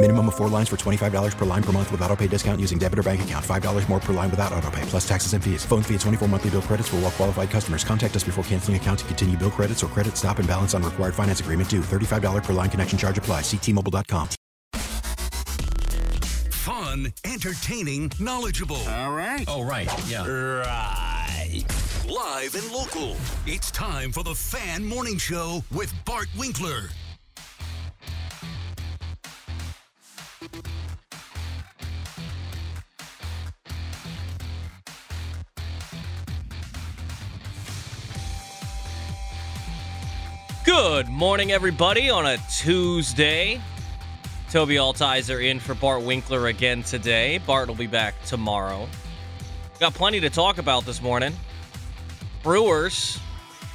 Minimum of four lines for $25 per line per month with auto pay discount using debit or bank account. $5 more per line without auto pay, plus taxes and fees. Phone fee at 24 monthly bill credits for all well qualified customers. Contact us before canceling account to continue bill credits or credit stop and balance on required finance agreement due. $35 per line connection charge apply. Ctmobile.com. Fun, entertaining, knowledgeable. All right. Oh, right. Yeah. Right. Live and local. It's time for the Fan Morning Show with Bart Winkler. Good morning, everybody, on a Tuesday. Toby Altizer in for Bart Winkler again today. Bart will be back tomorrow. Got plenty to talk about this morning. Brewers.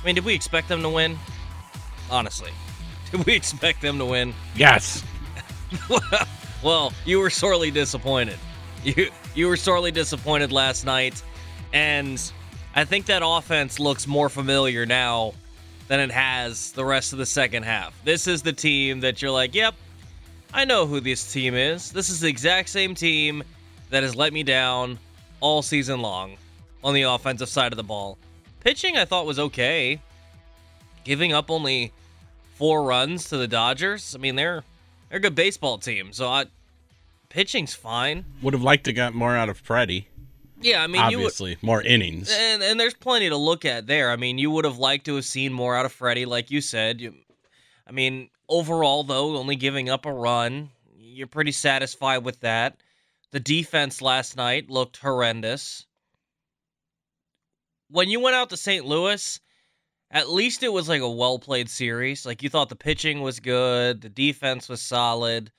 I mean, did we expect them to win? Honestly, did we expect them to win? Yes. well, you were sorely disappointed. You you were sorely disappointed last night, and I think that offense looks more familiar now than it has the rest of the second half. This is the team that you're like, yep, I know who this team is. This is the exact same team that has let me down all season long on the offensive side of the ball. Pitching, I thought was okay. Giving up only four runs to the Dodgers. I mean, they're they're a good baseball team, so I, pitching's fine. Would have liked to get more out of Freddie. Yeah, I mean, obviously you would, more innings, and and there's plenty to look at there. I mean, you would have liked to have seen more out of Freddie, like you said. You, I mean, overall though, only giving up a run, you're pretty satisfied with that. The defense last night looked horrendous. When you went out to St. Louis, at least it was like a well played series. Like you thought the pitching was good, the defense was solid.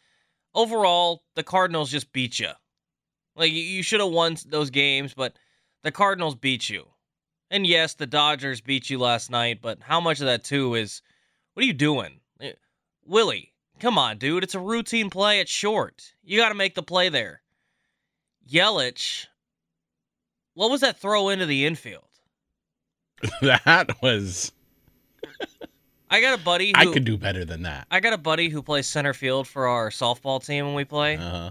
Overall, the Cardinals just beat you. Like you should have won those games, but the Cardinals beat you. And yes, the Dodgers beat you last night, but how much of that too is what are you doing? Eh, Willie, come on, dude. It's a routine play. It's short. You got to make the play there. Yelich, what was that throw into the infield? that was. I got a buddy. Who, I could do better than that. I got a buddy who plays center field for our softball team when we play. Uh-huh.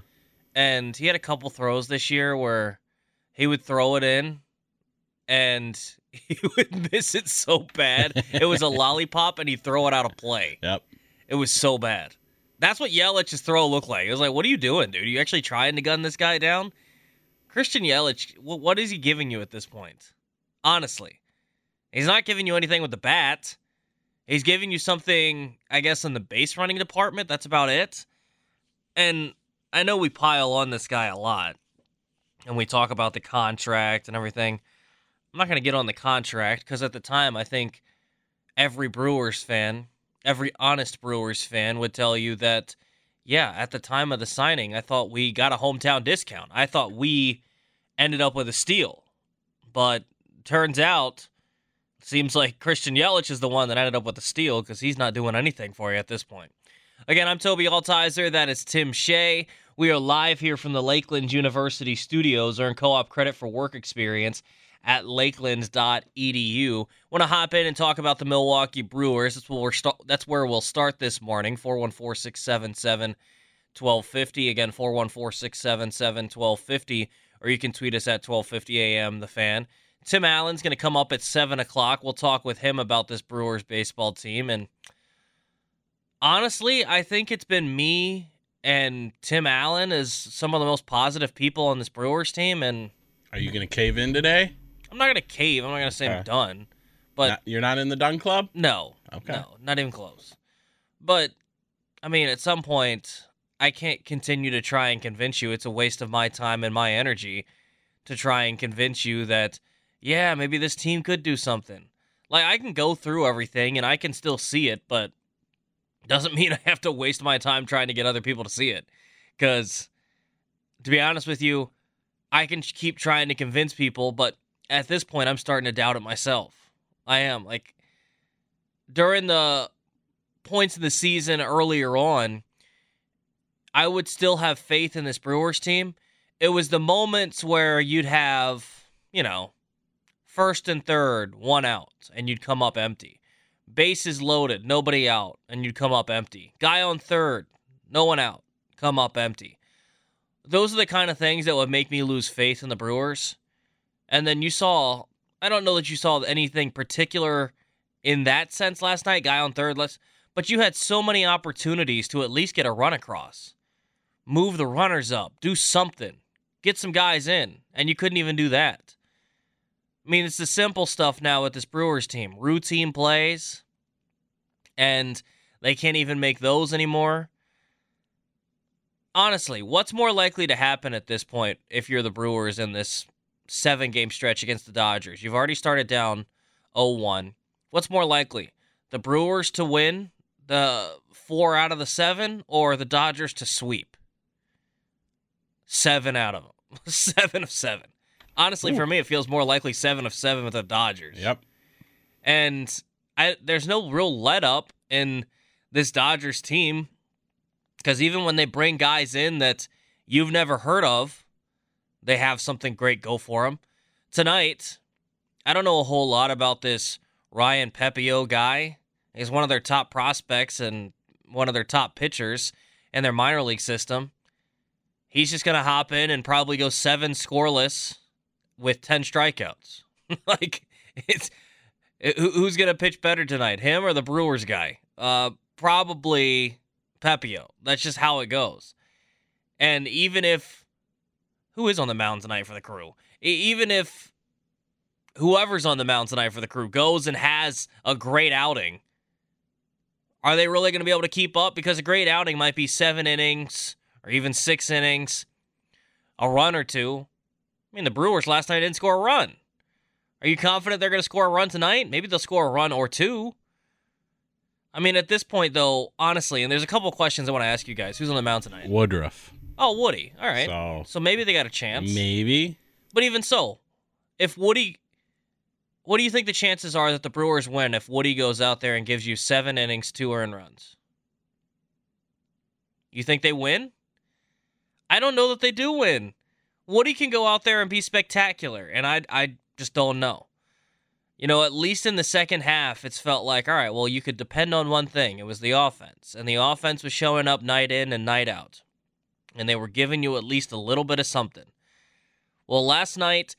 And he had a couple throws this year where he would throw it in and he would miss it so bad. It was a lollipop and he'd throw it out of play. Yep. It was so bad. That's what Yelich's throw looked like. It was like, what are you doing, dude? Are you actually trying to gun this guy down? Christian Yelich, what is he giving you at this point? Honestly, he's not giving you anything with the bat. He's giving you something, I guess, in the base running department. That's about it. And I know we pile on this guy a lot and we talk about the contract and everything. I'm not going to get on the contract because at the time, I think every Brewers fan, every honest Brewers fan would tell you that, yeah, at the time of the signing, I thought we got a hometown discount. I thought we ended up with a steal. But turns out, seems like Christian Yelich is the one that ended up with the steal because he's not doing anything for you at this point. Again, I'm Toby Altizer. That is Tim Shea. We are live here from the Lakeland University studios. Earn co-op credit for work experience at lakeland.edu. Want to hop in and talk about the Milwaukee Brewers? That's where we're st- that's where we'll start this morning. 414-677-1250. Again, 414-677-1250. Or you can tweet us at 1250 AM the fan. Tim Allen's going to come up at 7 o'clock. We'll talk with him about this Brewers baseball team. And honestly, I think it's been me and Tim Allen as some of the most positive people on this Brewers team. And are you going to cave in today? I'm not gonna cave. I'm not gonna say I'm done. But Not- you're not in the done club. no, Okay. no, not even close. But I mean, at some point, I can't continue to try and convince you. It's a waste of my time and my energy to try and convince you that, yeah, maybe this team could do something. Like I can go through everything and I can still see it, but doesn't mean I have to waste my time trying to get other people to see it. Because to be honest with you, I can keep trying to convince people, but at this point, I'm starting to doubt it myself. I am like during the points in the season earlier on, I would still have faith in this Brewers team. It was the moments where you'd have, you know, first and third, one out, and you'd come up empty. Bases loaded, nobody out, and you'd come up empty. Guy on third, no one out, come up empty. Those are the kind of things that would make me lose faith in the Brewers. And then you saw, I don't know that you saw anything particular in that sense last night, guy on third, let's but you had so many opportunities to at least get a run across. Move the runners up, do something. Get some guys in, and you couldn't even do that. I mean, it's the simple stuff now with this Brewers team. Routine plays, and they can't even make those anymore. Honestly, what's more likely to happen at this point if you're the Brewers in this seven game stretch against the Dodgers? You've already started down 0 1. What's more likely? The Brewers to win the four out of the seven or the Dodgers to sweep? Seven out of them. seven of seven. Honestly, for me, it feels more likely seven of seven with the Dodgers. Yep. And I, there's no real let up in this Dodgers team because even when they bring guys in that you've never heard of, they have something great go for them. Tonight, I don't know a whole lot about this Ryan Pepiot guy. He's one of their top prospects and one of their top pitchers in their minor league system. He's just going to hop in and probably go seven scoreless with 10 strikeouts. like, it's who- who's going to pitch better tonight, him or the Brewers guy? Uh, probably Pepiot. That's just how it goes. And even if who is on the mound tonight for the crew, even if whoever's on the mound tonight for the crew goes and has a great outing, are they really going to be able to keep up? Because a great outing might be seven innings or even six innings, a run or two. I mean, the Brewers last night didn't score a run. Are you confident they're going to score a run tonight? Maybe they'll score a run or two. I mean, at this point, though, honestly, and there's a couple questions I want to ask you guys. Who's on the mound tonight? Woodruff. Oh, Woody. All right. So So maybe they got a chance. maybe But even so, if Woody, what do you think the chances are that the Brewers win if Woody goes out there and gives you seven innings, two earned runs? You think they win? I don't know that they do win. Woody can go out there and be spectacular, and I, I just don't know. You know, at least in the second half, it's felt like, all right, well, you could depend on one thing. It was the offense. And the offense was showing up night in and night out. And they were giving you at least a little bit of something. Well, last night,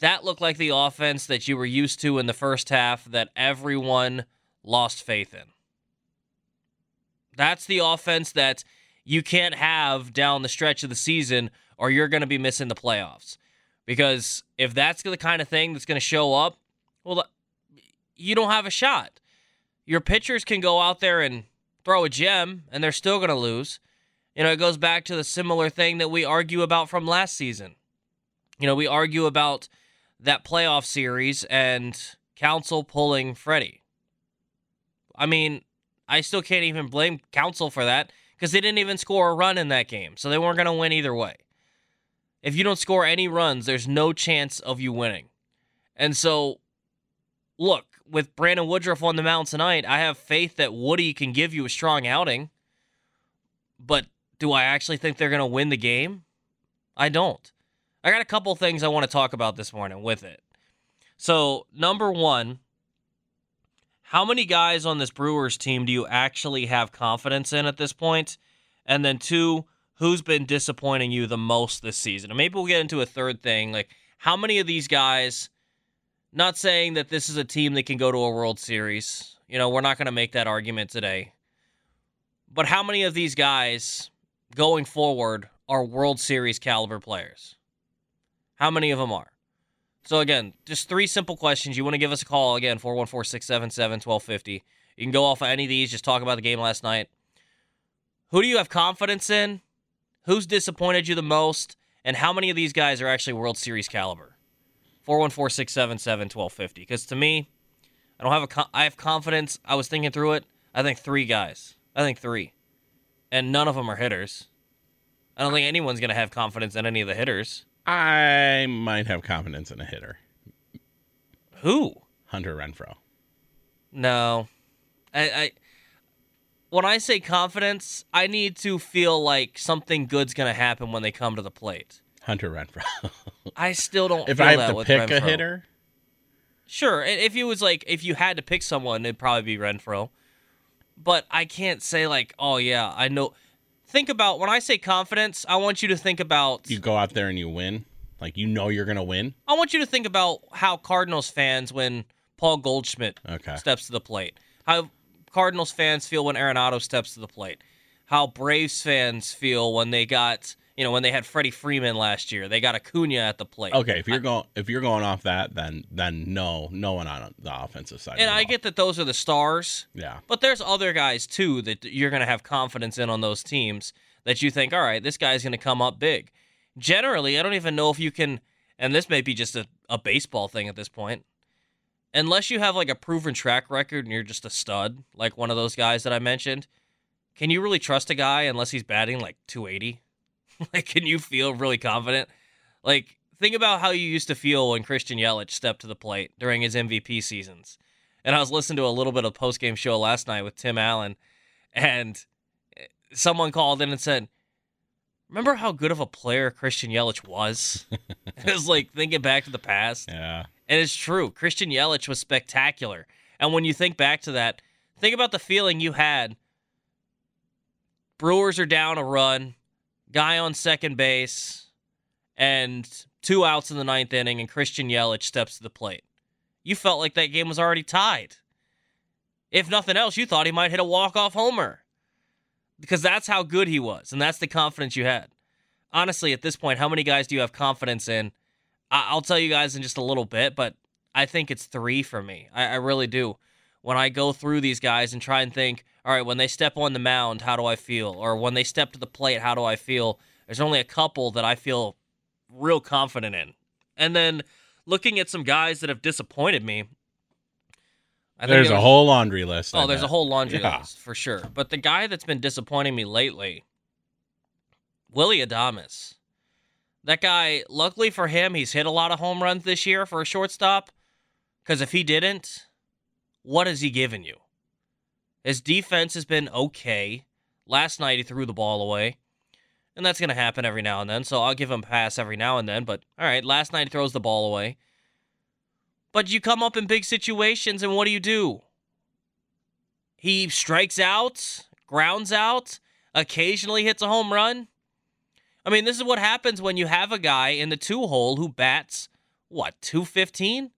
that looked like the offense that you were used to in the first half that everyone lost faith in. That's the offense that you can't have down the stretch of the season or you're going to be missing the playoffs. Because if that's the kind of thing that's going to show up, well, you don't have a shot. Your pitchers can go out there and throw a gem and they're still going to lose. You know, it goes back to the similar thing that we argue about from last season. You know, we argue about that playoff series and Counsell pulling Freddie. I mean, I still can't even blame Counsell for that because they didn't even score a run in that game. So they weren't going to win either way. If you don't score any runs, there's no chance of you winning. And so, look, with Brandon Woodruff on the mound tonight, I have faith that Woody can give you a strong outing. But do I actually think they're going to win the game? I don't. I got a couple things I want to talk about this morning with it. So, number one, how many guys on this Brewers team do you actually have confidence in at this point? And then two, who's been disappointing you the most this season? And maybe we'll get into a third thing. Like, how many of these guys, not saying that this is a team that can go to a World Series, you know, we're not going to make that argument today. But how many of these guys going forward are World Series caliber players? How many of them are? So again, just three simple questions. You want to give us a call again 414-677-1250. You can go off of any of these, just talk about the game last night. Who do you have confidence in? Who's disappointed you the most? And how many of these guys are actually World Series caliber? 414-677-1250 because to me, I don't have a. I have confidence. I was thinking through it. I think 3 guys. I think 3. And none of them are hitters. I don't think anyone's going to have confidence in any of the hitters. I might have confidence in a hitter. Who? Hunter Renfroe. No. I, I when I say confidence, I need to feel like something good's gonna happen when they come to the plate. Hunter Renfroe. I still don't. if feel I have that to with pick a hitter, sure. If it was like if you had to pick someone, it'd probably be Renfroe. But I can't say like, oh yeah, I know. Think about when I say confidence. I want you to think about. you go out there and you win. Like you know you're gonna win. I want you to think about how Cardinals fans when Paul Goldschmidt Okay. steps to the plate. How Cardinals fans feel when Arenado steps to the plate. How Braves fans feel when they got, you know, when they had Freddie Freeman last year. They got Acuna at the plate. Okay, if you're going if you're going off that, then then no, no one on the offensive side. And I get that those are the stars, yeah. but there's other guys too that you're going to have confidence in on those teams that you think, all right, this guy's going to come up big. Generally, I don't even know if you can, and this may be just a, a baseball thing at this point. Unless you have like a proven track record and you're just a stud, like one of those guys that I mentioned, can you really trust a guy unless he's batting like 280? like, can you feel really confident? Like, think about how you used to feel when Christian Yelich stepped to the plate during his MVP seasons. And I was listening to a little bit of post game show last night with Tim Allen, and eh, someone called in and said, "Remember how good of a player Christian Yelich was?" it was like thinking back to the past. Yeah. And it's true. Christian Yelich was spectacular. And when you think back to that, think about the feeling you had. Brewers are down a run, guy on second base, and two outs in the ninth inning, and Christian Yelich steps to the plate. You felt like that game was already tied. If nothing else, you thought he might hit a walk-off homer. Because that's how good he was, and that's the confidence you had. Honestly, at this point, how many guys do you have confidence in? I- I'll tell you guys in just a little bit, but I think it's three for me. I, I really do. When I go through these guys and try and think, all right, when they step on the mound, how do I feel? Or when they step to the plate, how do I feel? There's only a couple that I feel real confident in. And then looking at some guys that have disappointed me. I think There's it a whole laundry list. Oh, there's a whole laundry Yeah. list for sure. But the guy that's been disappointing me lately, Willie Adames. That guy, luckily for him, he's hit a lot of home runs this year for a shortstop. Because if he didn't, what has he given you? His defense has been okay. Last night he threw the ball away. And that's going to happen every now and then. So I'll give him a pass every now and then. But all right, last night he throws the ball away. But you come up in big situations, and what do you do? He strikes out, grounds out, occasionally hits a home run. I mean, this is what happens when you have a guy in the two hole who bats, what, 215?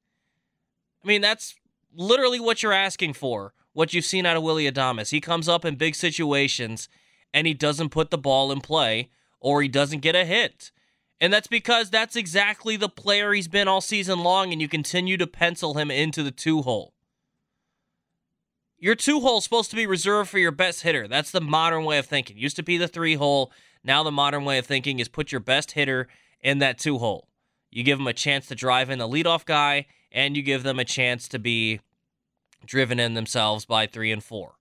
I mean, that's literally what you're asking for, what you've seen out of Willie Adames. He comes up in big situations and he doesn't put the ball in play or he doesn't get a hit. And that's because that's exactly the player he's been all season long, and you continue to pencil him into the two hole. Your two hole is supposed to be reserved for your best hitter. That's the modern way of thinking. Used to be the three hole. Now the modern way of thinking is put your best hitter in that two hole. You give them a chance to drive in the leadoff guy, and you give them a chance to be driven in themselves by three and four.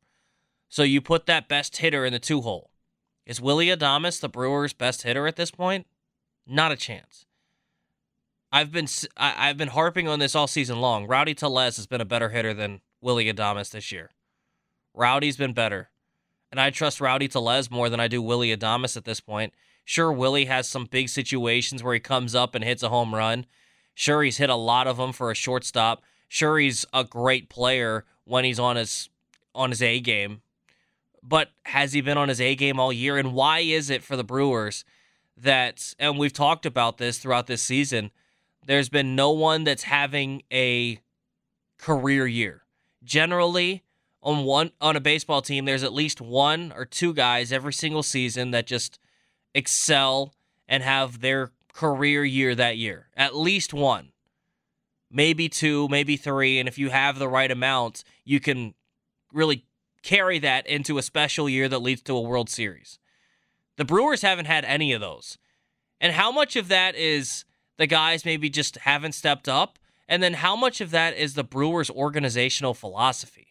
So you put that best hitter in the two hole. Is Willie Adames the Brewers' best hitter at this point? Not a chance. I've been s- I, have been harping on this all season long. Rowdy Tellez has been a better hitter than Willie Adames this year. Rowdy's been better, and I trust Rowdy Tellez more than I do Willie Adames at this point. Sure, Willie has some big situations where he comes up and hits a home run. Sure, he's hit a lot of them for a shortstop. Sure, he's a great player when he's on his on his A game. But has he been on his A game all year? And why is it for the Brewers that, and we've talked about this throughout this season, there's been no one that's having a career year. Generally, on one on a baseball team, there's at least one or two guys every single season that just excel and have their career year that year. At least one. maybe two, maybe three. And if you have the right amount, you can really carry that into a special year that leads to a World Series. The Brewers haven't had any of those. And how much of that is the guys maybe just haven't stepped up? And then how much of that is the Brewers' organizational philosophy?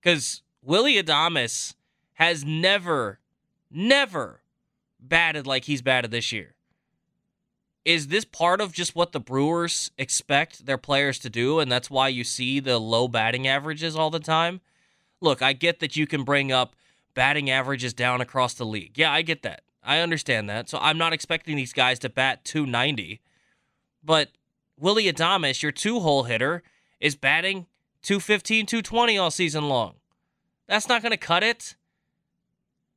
Because Willie Adames has never, never batted like he's batted this year. Is this part of just what the Brewers expect their players to do, and that's why you see the low batting averages all the time? Look, I get that you can bring up batting averages down across the league. Yeah, I get that. I understand that. So I'm not expecting these guys to bat 290. But Willie Adames, your two hole hitter, is batting 215, 220 all season long. That's not going to cut it.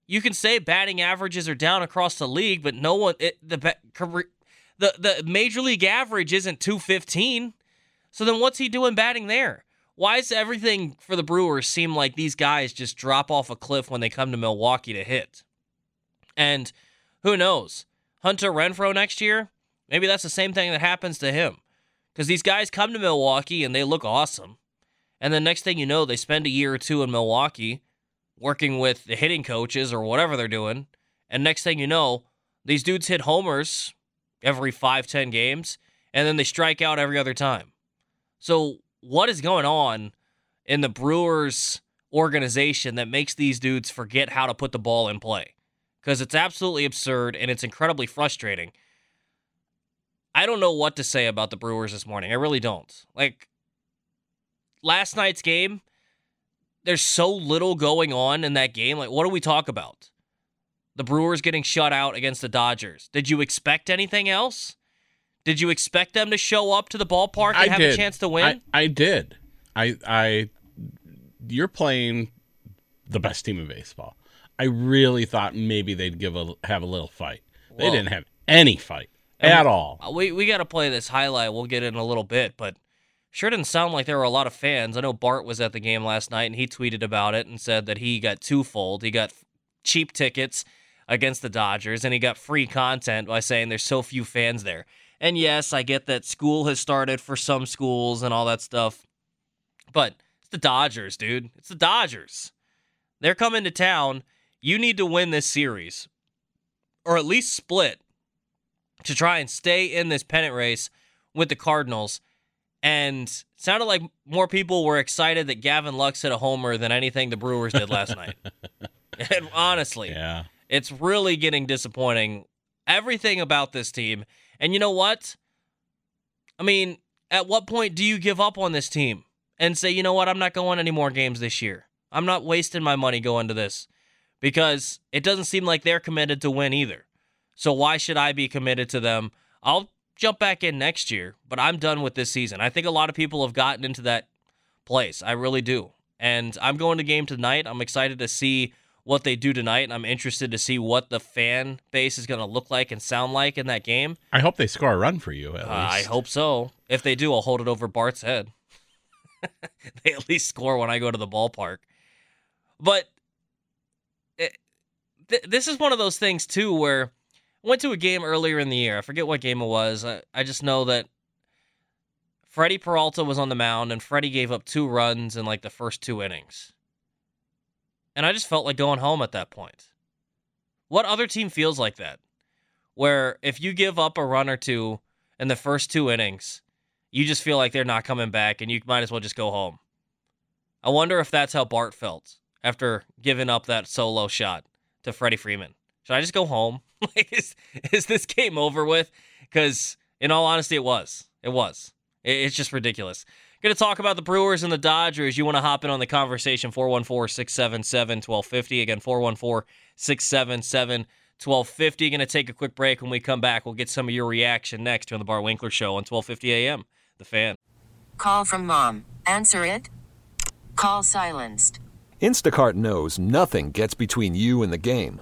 You can say batting averages are down across the league, but no one it, the the the major league average isn't 215. So then what's he doing batting there? Why does everything for the Brewers seem like these guys just drop off a cliff when they come to Milwaukee to hit? And who knows? Hunter Renfroe next year, maybe that's the same thing that happens to him. Because these guys come to Milwaukee and they look awesome. And the next thing you know, they spend a year or two in Milwaukee working with the hitting coaches or whatever they're doing. And next thing you know, these dudes hit homers every five, ten games, and then they strike out every other time. So, what is going on in the Brewers organization that makes these dudes forget how to put the ball in play? Because it's absolutely absurd and it's incredibly frustrating. I don't know what to say about the Brewers this morning. I really don't. Like, last night's game, there's so little going on in that game. Like, what do we talk about? The Brewers getting shut out against the Dodgers. Did you expect anything else? Did you expect them to show up to the ballpark and I have did. a chance to win? I, I did. I I you're playing the best team in baseball. I really thought maybe they'd give a have a little fight. They didn't have any fight at all. Uh, We we got to play this highlight. We'll get in a little bit, but sure didn't sound like there were a lot of fans. I know Bart was at the game last night and he tweeted about it and said that he got twofold. He got cheap tickets against the Dodgers and he got free content by saying there's so few fans there. And yes, I get that school has started for some schools and all that stuff. But it's the Dodgers, dude. It's the Dodgers. They're coming to town. You need to win this series or at least split to try and stay in this pennant race with the Cardinals. And sounded like more people were excited that Gavin Lux hit a homer than anything the Brewers did last night. And honestly, Yeah. it's really getting disappointing. Everything about this team. And you know what? I mean, at what point do you give up on this team and say, you know what, I'm not going any more games this year? I'm not wasting my money going to this because it doesn't seem like they're committed to win either. So why should I be committed to them? I'll jump back in next year, but I'm done with this season. I think a lot of people have gotten into that place. I really do. And I'm going to game tonight. I'm excited to see what they do tonight, and I'm interested to see what the fan base is going to look like and sound like in that game. I hope they score a run for you at Uh, I hope so. If they do, I'll hold it over Bart's head. they at least score when I go to the ballpark. But it, th- this is one of those things too where went to a game earlier in the year. I forget what game it was. I, I just know that Freddie Peralta was on the mound and Freddie gave up two runs in like the first two innings. And I just felt like going home at that point. What other team feels like that? Where if you give up a run or two in the first two innings, you just feel like they're not coming back and you might as well just go home. I wonder if that's how Bart felt after giving up that solo shot to Freddie Freeman. Should I just go home? like, is, is this game over with? Because, in all honesty, it was. It was. It- It's just ridiculous. Going to talk about the Brewers and the Dodgers. You want to hop in on the conversation 414 677 1250. Again, 414 677 1250. Going to take a quick break. When we come back, we'll get some of your reaction next on the Bart Winkler Show on 1250 a.m. The fan. Call from mom. Answer it. Call silenced. Instacart knows nothing gets between you and the game.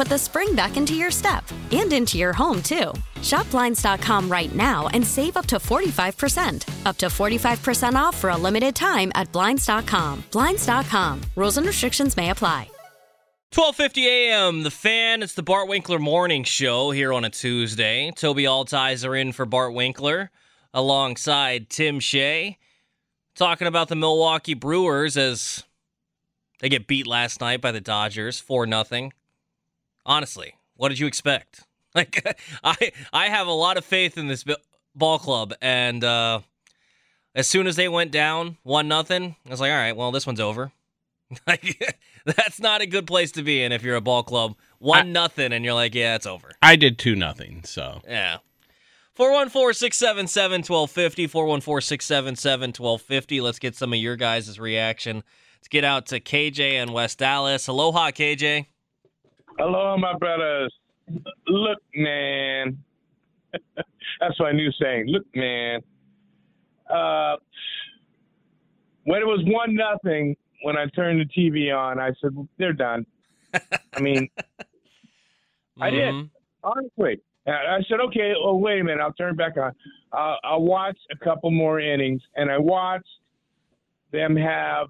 put the spring back into your step and into your home, too. Shop Blinds.com right now and save up to 45%. Up to 45% off for a limited time at Blinds.com. Blinds.com. Rules and restrictions may apply. 12:50 a.m. The Fan. It's the Bart Winkler Morning Show here on a Tuesday. Toby Altizer in for Bart Winkler, alongside Tim Shea, talking about the Milwaukee Brewers as they get beat last night by the Dodgers four nothing. Honestly, what did you expect? Like, I I have a lot of faith in this ball club, and uh, as soon as they went down one nothing, I was like, all right, well, this one's over. like, that's not a good place to be in if you're a ball club. One nothing, and you're like, yeah, it's over. I did two nothing, so yeah. 414-677-1250, 414-677-1250. Let's get some of your guys' reaction. Let's get out to KJ and West Allis. Aloha, KJ. Hello, my brothers. Look, man. That's my new saying. Look, man. Uh, when it was one nothing, when I turned the TV on, I said they're done. I mean, I did Mm-hmm. honestly. And I said, okay, oh wait a minute, I'll turn it back on. Uh, I'll watch a couple more innings, and I watched them have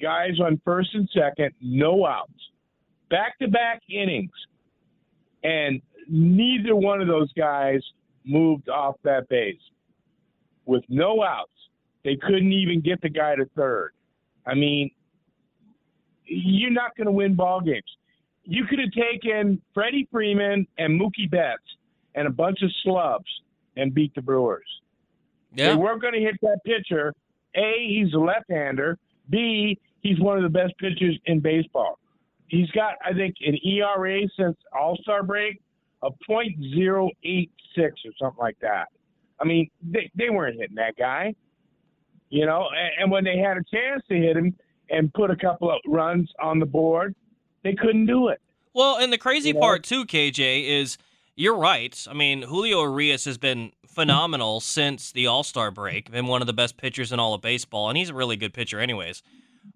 guys on first and second, no outs, back to back innings, and neither one of those guys moved off that base with no outs. They couldn't even get the guy to third. I mean, you're not going to win ball games. You could have taken Freddie Freeman and Mookie Betts and a bunch of slubs and beat the Brewers. Yeah. They weren't going to hit that pitcher. A, he's a left-hander. B, he's one of the best pitchers in baseball. He's got, I think, an ERA since All-Star break of .086 or something like that. I mean, they, they weren't hitting that guy, you know. And, and when they had a chance to hit him and put a couple of runs on the board, they couldn't do it. Well, and the crazy You know? part too, KJ, is you're right. I mean, Julio Urias has been phenomenal since the All Star break. Been one of the best pitchers in all of baseball, and he's a really good pitcher, anyways.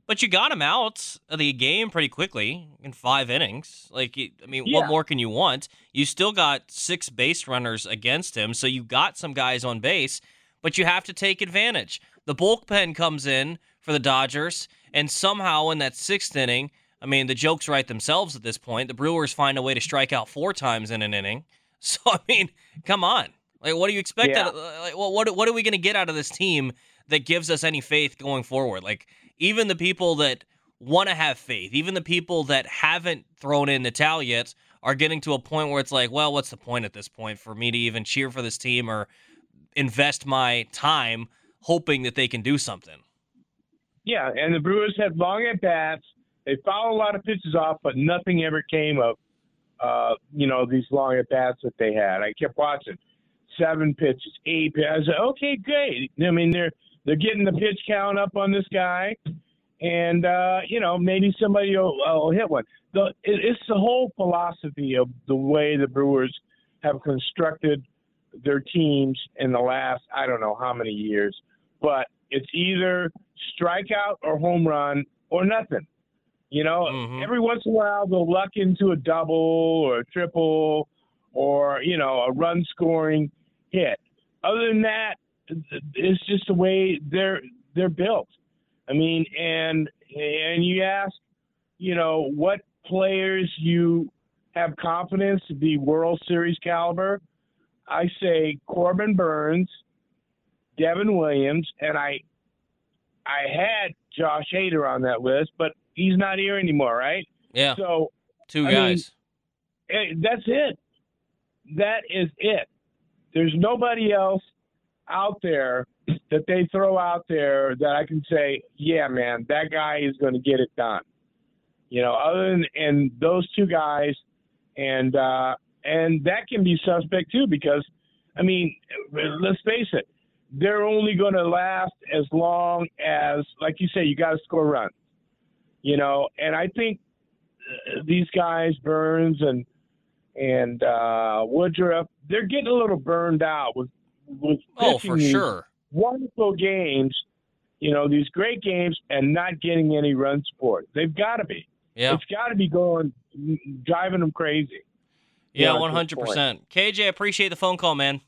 But you got him out of the game pretty quickly in five innings. Like, I mean, what more can you want? You still got six base runners against him, so you got some guys on base, but you have to take advantage. The bullpen comes in for the Dodgers, and somehow in that sixth inning, I mean, the jokes write themselves at this point. The Brewers find a way to strike out four times in an inning. So I mean, come on. Like, what do you expect? Yeah. Out of, like, well, what what are we going to get out of this team that gives us any faith going forward? Like, even the people that want to have faith, even the people that haven't thrown in the towel yet, are getting to a point where it's like, well, what's the point at this point for me to even cheer for this team or invest my time hoping that they can do something? Yeah, and the Brewers had long at bats. They fouled a lot of pitches off, but nothing ever came of, uh, you know, these long at bats that they had. I kept watching seven pitches, eight pitches. I said, okay, great. I mean, they're they're getting the pitch count up on this guy, and uh, you know, maybe somebody will, will hit one. The it, it's the whole philosophy of the way the Brewers have constructed their teams in the last I don't know how many years, but it's either strikeout or home run or nothing. You know, Mm-hmm. every once in a while they'll luck into a double or a triple or, you know, a run scoring hit. Other than that, it's just the way they're they're built. I mean, and and you ask, you know, what players you have confidence to be World Series caliber. I say Corbin Burnes, Devin Williams, and I I had Josh Hader on that list, but he's not here anymore, right? Yeah. So Two I guys. eh, that's it. That is it. There's nobody else out there that they throw out there that I can say, yeah, man, that guy is going to get it done. You know, other than and those two guys, and uh, and that can be suspect too because, I mean, let's face it, they're only going to last as long as, like you say, you got to score runs. You know, and I think uh, these guys, Burnes and and uh, Woodruff, they're getting a little burned out with with Oh, for sure. wonderful games. You know, these great games and not getting any run support. They've got to be. Yeah. It's got to be going, driving them crazy. Yeah, one hundred percent. KJ, appreciate the phone call, man.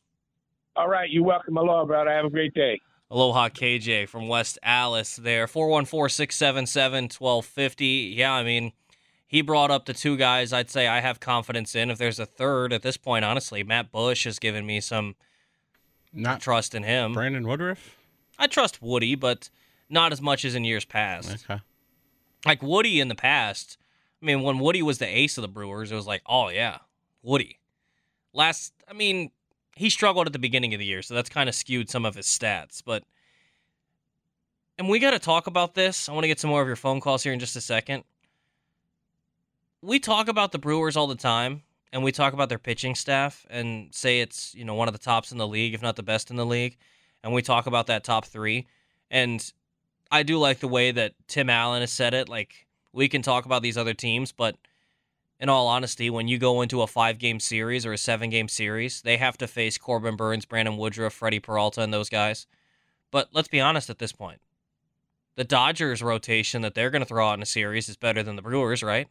All right, you're welcome. Aloha, brother. Have a great day. Aloha KJ from West Allis there. 414-677-1250. Yeah, I mean, he brought up the two guys I'd say I have confidence in. If there's a third at this point, honestly, Matt Bush has given me some Not trust in him. Brandon Woodruff. I trust Woody, but not as much as in years past. Okay. Like Woody in the past, I mean, when Woody was the ace of the Brewers, it was like, oh yeah, Woody. Last, I mean, he struggled at the beginning of the year, so that's kind of skewed some of his stats. But, and we got to talk about this. I want to get some more of your phone calls here in just a second. We talk about the Brewers all the time, and we talk about their pitching staff and say it's you know one of the tops in the league, if not the best in the league. And we talk about that top three, and I do like the way that Tim Allen has said it. Like we can talk about these other teams, but in all honesty, when you go into a five game series or a seven game series, they have to face Corbin Burnes, Brandon Woodruff, Freddie Peralta, and those guys. But let's be honest at this point. The Dodgers rotation that they're going to throw out in a series is better than the Brewers, right?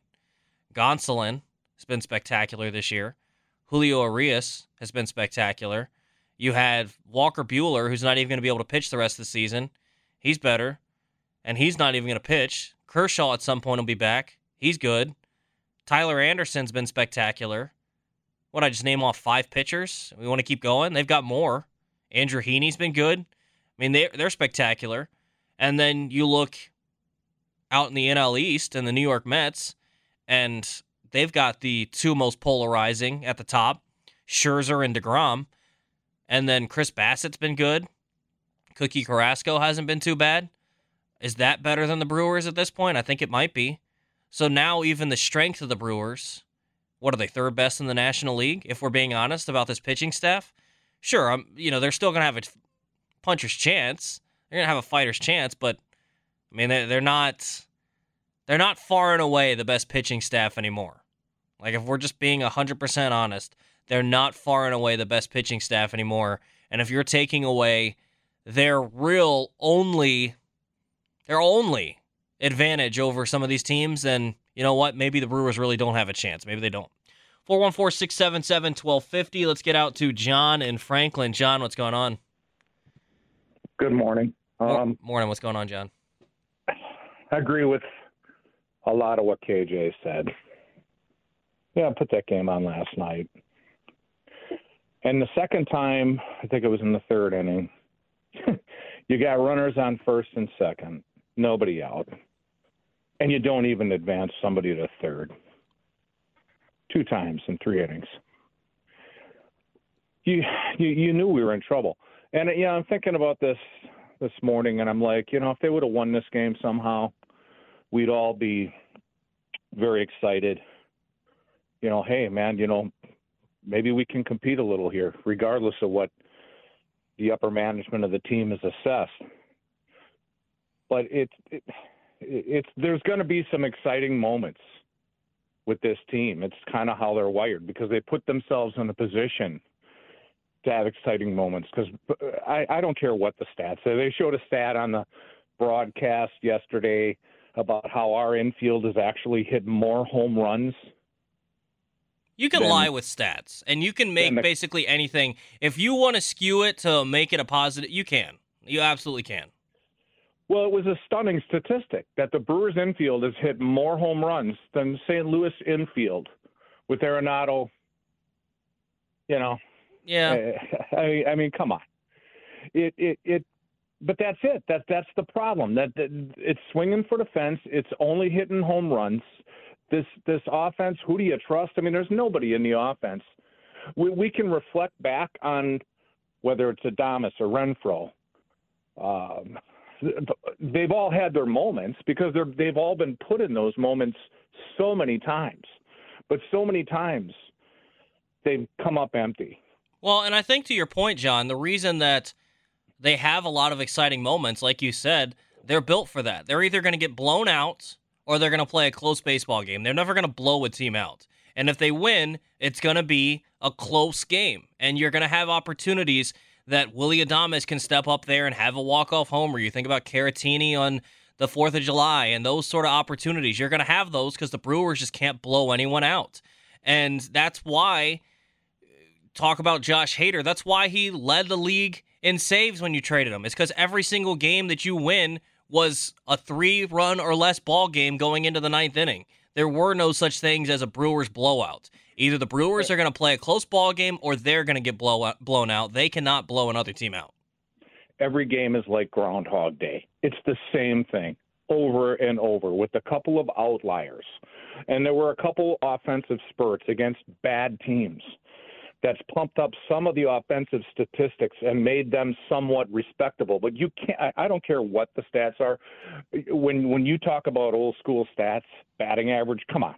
Gonsolin has been spectacular this year. Julio Urias has been spectacular. You had Walker Buehler, who's not even going to be able to pitch the rest of the season. He's better, and he's not even going to pitch. Kershaw at some point will be back. He's good. Tyler Anderson's been spectacular. What I just name off five pitchers. We want to keep going. They've got more. Andrew Heaney's been good. I mean, they they're spectacular. And then you look out in the NL East and the New York Mets, and they've got the two most polarizing at the top, Scherzer and DeGrom. And then Chris Bassitt's been good. Cookie Carrasco hasn't been too bad. Is that better than the Brewers at this point? I think it might be. So now even the strength of the Brewers, what are they third best in the National League? If we're being honest about this pitching staff, sure, I'm you know they're still gonna have a puncher's chance. They're gonna have a fighter's chance, but I mean they're, they're not they're not far and away the best pitching staff anymore. Like if we're just being hundred percent honest, they're not far and away the best pitching staff anymore. And if you're taking away their real only their only advantage over some of these teams, then you know what? Maybe the Brewers really don't have a chance. Maybe they don't. 414 677 1250. Let's get out to John in Franklin. John, what's going on? Good morning. Um, Morning. What's going on, John? I agree with a lot of what KJ said. Yeah, I put that game on last night. And the second time, I think it was in the third inning, you got runners on first and second, nobody out. And you don't even advance somebody to third. Two times in three innings. You you, you knew we were in trouble. And yeah, I'm thinking about this this morning and I'm like, you know, if they would have won this game somehow, we'd all be very excited. You know, hey man, you know, maybe we can compete a little here, regardless of what the upper management of the team has assessed. But it's it, it's there's going to be some exciting moments with this team. It's kind of how they're wired because they put themselves in a position to have exciting moments. Because uh, I, I don't care what the stats say. They showed a stat on the broadcast yesterday about how our infield has actually hit more home runs? You can Then- lie with stats, and you can make the- basically anything. If you want to skew it to make it a positive, you can. You absolutely can. Well, it was a stunning statistic that the Brewers infield has hit more home runs than St. Louis infield with Arenado. You know, Yeah. Uh, I, I mean, come on. It, it, it, but that's it. That, that's the problem. That, that it's swinging for the fence. It's only hitting home runs. This, this offense. Who do you trust? I mean, there's nobody in the offense. We, we can reflect back on whether it's Adames or Renfroe. Um, they've all had their moments because they're they've all been put in those moments so many times, but so many times they've come up empty. Well, and I think to your point, John, the reason that they have a lot of exciting moments, like you said, they're built for that. They're either going to get blown out or they're going to play a close baseball game. They're never going to blow a team out. And if they win, it's going to be a close game. And you're going to have opportunities that Willie Adames can step up there and have a walk-off homer. You think about Caratini on the 4th of July and those sort of opportunities. You're going to have those because the Brewers just can't blow anyone out. And that's why talk about Josh Hader. That's why he led the league in saves when you traded him. It's because every single game that you win was a three run or less ball game going into the ninth inning. There were no such things as a Brewers blowout. Either the Brewers are going to play a close ball game or they're going to get blow out, blown out. They cannot blow another team out. Every game is like Groundhog Day. It's the same thing over and over with a couple of outliers. And there were a couple offensive spurts against bad teams that's pumped up some of the offensive statistics and made them somewhat respectable. But you can't. I- I don't care what the stats are. When when you talk about old school stats, batting average, come on.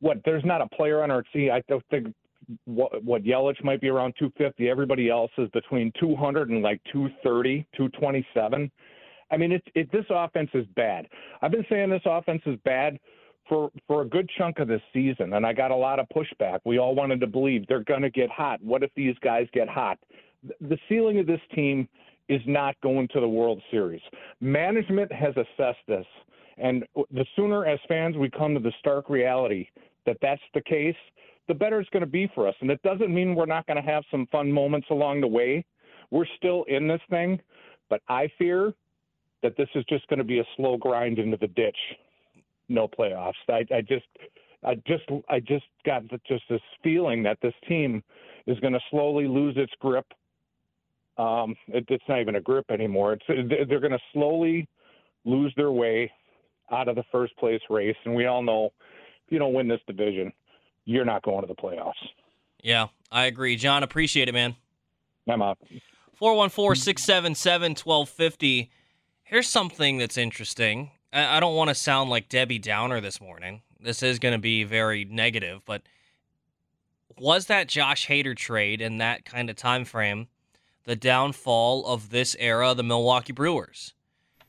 What there's not a player on our team. I don't think what what Yelich might be around 250. Everybody else is between 200 and like 230, 227. I mean, it, it this offense is bad. I've been saying this offense is bad for for a good chunk of this season, and I got a lot of pushback. We all wanted to believe they're going to get hot. What if these guys get hot? The ceiling of this team is not going to the World Series. Management has assessed this, and the sooner as fans we come to the stark reality that that's the case, the better it's going to be for us. And it doesn't mean we're not going to have some fun moments along the way. We're still in this thing, but I fear that this is just going to be a slow grind into the ditch. No playoffs. I, I just, I just, I just got the, just this feeling that this team is going to slowly lose its grip. Um, it, it's not even a grip anymore. It's they're- going to slowly lose their way out of the first place race, and we all know if you don't win this division, you're not going to the playoffs. Yeah, I agree. John, appreciate it, man. I'm out. 414 677 1250. Here's something that's interesting. I don't want to sound like Debbie Downer this morning. This is going to be very negative, but was that Josh Hader trade in that kind of time frame the downfall of this era the Milwaukee Brewers?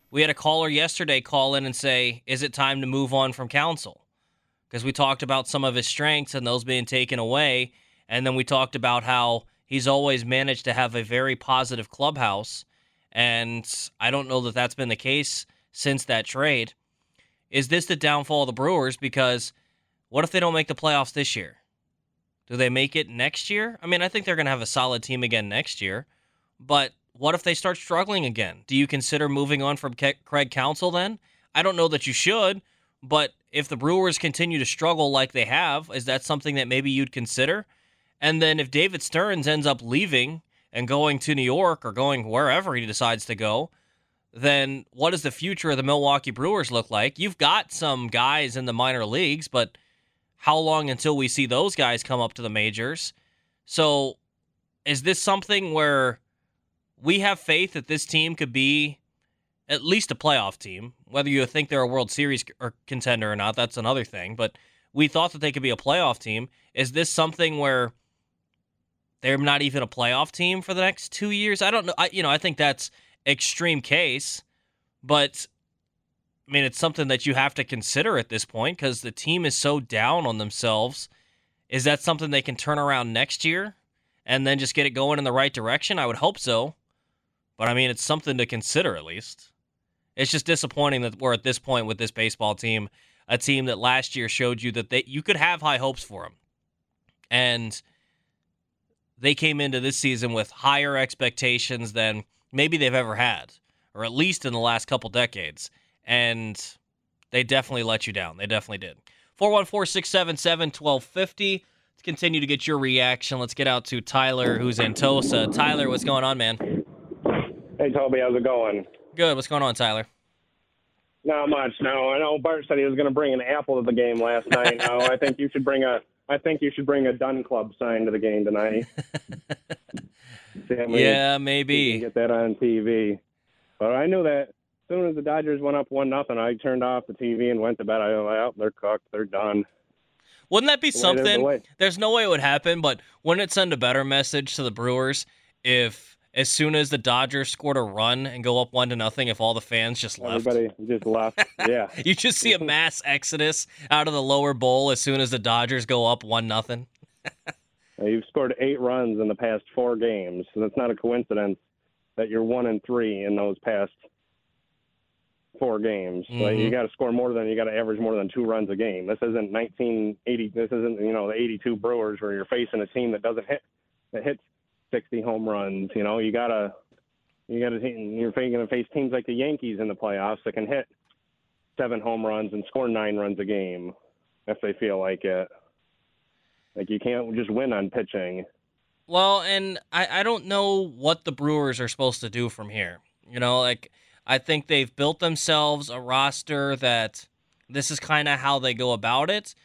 We had a caller yesterday call in and say, "Is it time to move on from Counsell?" Because we talked about some of his strengths and those being taken away, and then we talked about how he's always managed to have a very positive clubhouse, and I don't know that that's been the case since that trade. Is this the downfall of the Brewers? Because what if they don't make the playoffs this year? Do they make it next year? I mean, I think they're going to have a solid team again next year, but what if they start struggling again? Do you consider moving on from Craig Counsell then? I don't know that you should, but if the Brewers continue to struggle like they have, is that something that maybe you'd consider? And then if David Stearns ends up leaving and going to New York or going wherever he decides to go, then what does the future of the Milwaukee Brewers look like? You've got some guys in the minor leagues, but how long until we see those guys come up to the majors? So is this something where we have faith that this team could be at least a playoff team? Whether you think they're a World Series or contender or not, that's another thing. But we thought that they could be a playoff team. Is this something where they're not even a playoff team for the next two years? I don't know. I, you know, I think that's extreme case, but I mean, it's something that you have to consider at this point because the team is so down on themselves. Is that something they can turn around next year and then just get it going in the right direction? I would hope so. But I mean, it's something to consider at least. It's just disappointing that we're at this point with this baseball team, a team that last year showed you that they you could have high hopes for them. And they came into this season with higher expectations than maybe they've ever had, or at least in the last couple decades. And they definitely let you down. They definitely did. 414 677 1250. Let's continue to get your reaction. Let's get out to Tyler, who's in Tosa. Tyler, what's going on, man? Hey, Toby, how's it going? Good. What's going on, Tyler? Not much. No, I know Bart said he was going to bring an apple to the game last night. No, I think you should bring a. I think you should bring a Dunn Club sign to the game tonight. yeah, maybe get that on TV. But I knew that as soon as the Dodgers went up one nothing, I turned off the TV and went to bed. I was like, oh, they're cooked. They're done. Wouldn't that be The something? the way- There's no way it would happen, but wouldn't it send a better message to the Brewers if, as soon as the Dodgers scored a run and go up one to nothing, if all the fans just left? Everybody just left. Yeah. you just see a mass exodus out of the lower bowl as soon as the Dodgers go up one nothing. Uh, You've scored eight runs in the past four games, so that's not a coincidence that you're one and three in those past four games. Like Mhm. you got to score more than you got to average more than two runs a game. This isn't 1980. This isn't you know the 82 Brewers where you're facing a team that doesn't hit that hits 60 home runs. You know you gotta you gotta you're going to face teams like the Yankees in the playoffs that can hit seven home runs and score nine runs a game if they feel like it. Like you can't just win on pitching. Well, and I, I don't know what the Brewers are supposed to do from here. You know, like I think they've built themselves a roster that this is kind of how they go about it.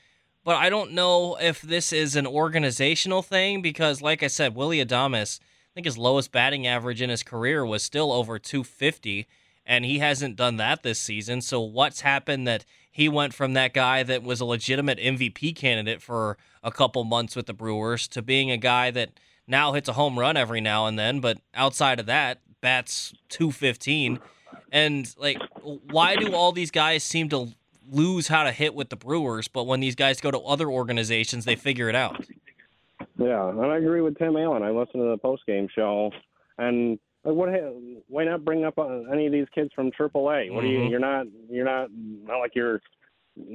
But I don't know if this is an organizational thing because, like I said, Willie Adames, I think his lowest batting average in his career was still over 250, and he hasn't done that this season. So, what's happened that he went from that guy that was a legitimate MVP candidate for a couple months with the Brewers to being a guy that now hits a home run every now and then, but outside of that, bats 215. And like, why do all these guys seem to lose how to hit with the Brewers, but when these guys go to other organizations, they figure it out? Yeah, and I agree with Tim Allen. I listened to the post game show, and like, what? Why not bring up uh, any of these kids from AAA? What do you? Mhm. You're not. You're not. Not like you're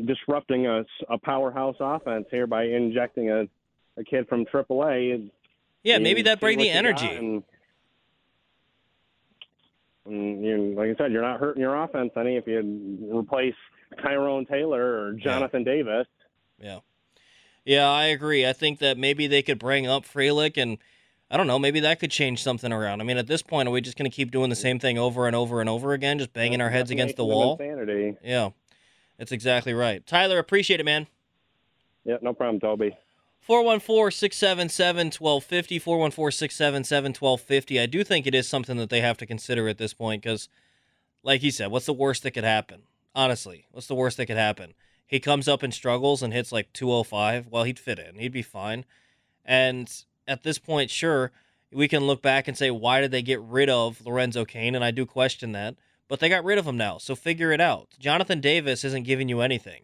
disrupting a, a powerhouse offense here by injecting a a kid from AAA. Yeah, maybe that bring the energy. And, and you, like I said, you're not hurting your offense any if you replace Tyrone Taylor or Jonathan Davis. Yeah. Yeah, I agree. I think that maybe they could bring up Frelick and I don't know, maybe that could change something around. I mean, at this point, are we just going to keep doing the same thing over and over and over again, just banging our heads against the wall? Insanity. Yeah, that's exactly right. Tyler, appreciate it, man. Yeah, no problem, Toby. 414 677 1250. 414 677 1250. I do think it is something that they have to consider at this point because, like he said, what's the worst that could happen? Honestly, what's the worst that could happen? He comes up and struggles and hits like 205. Well, he'd fit in, he'd be fine. And at this point, sure, we can look back and say, why did they get rid of Lorenzo Cain? And I do question that. But they got rid of him now, so figure it out. Jonathan Davis isn't giving you anything.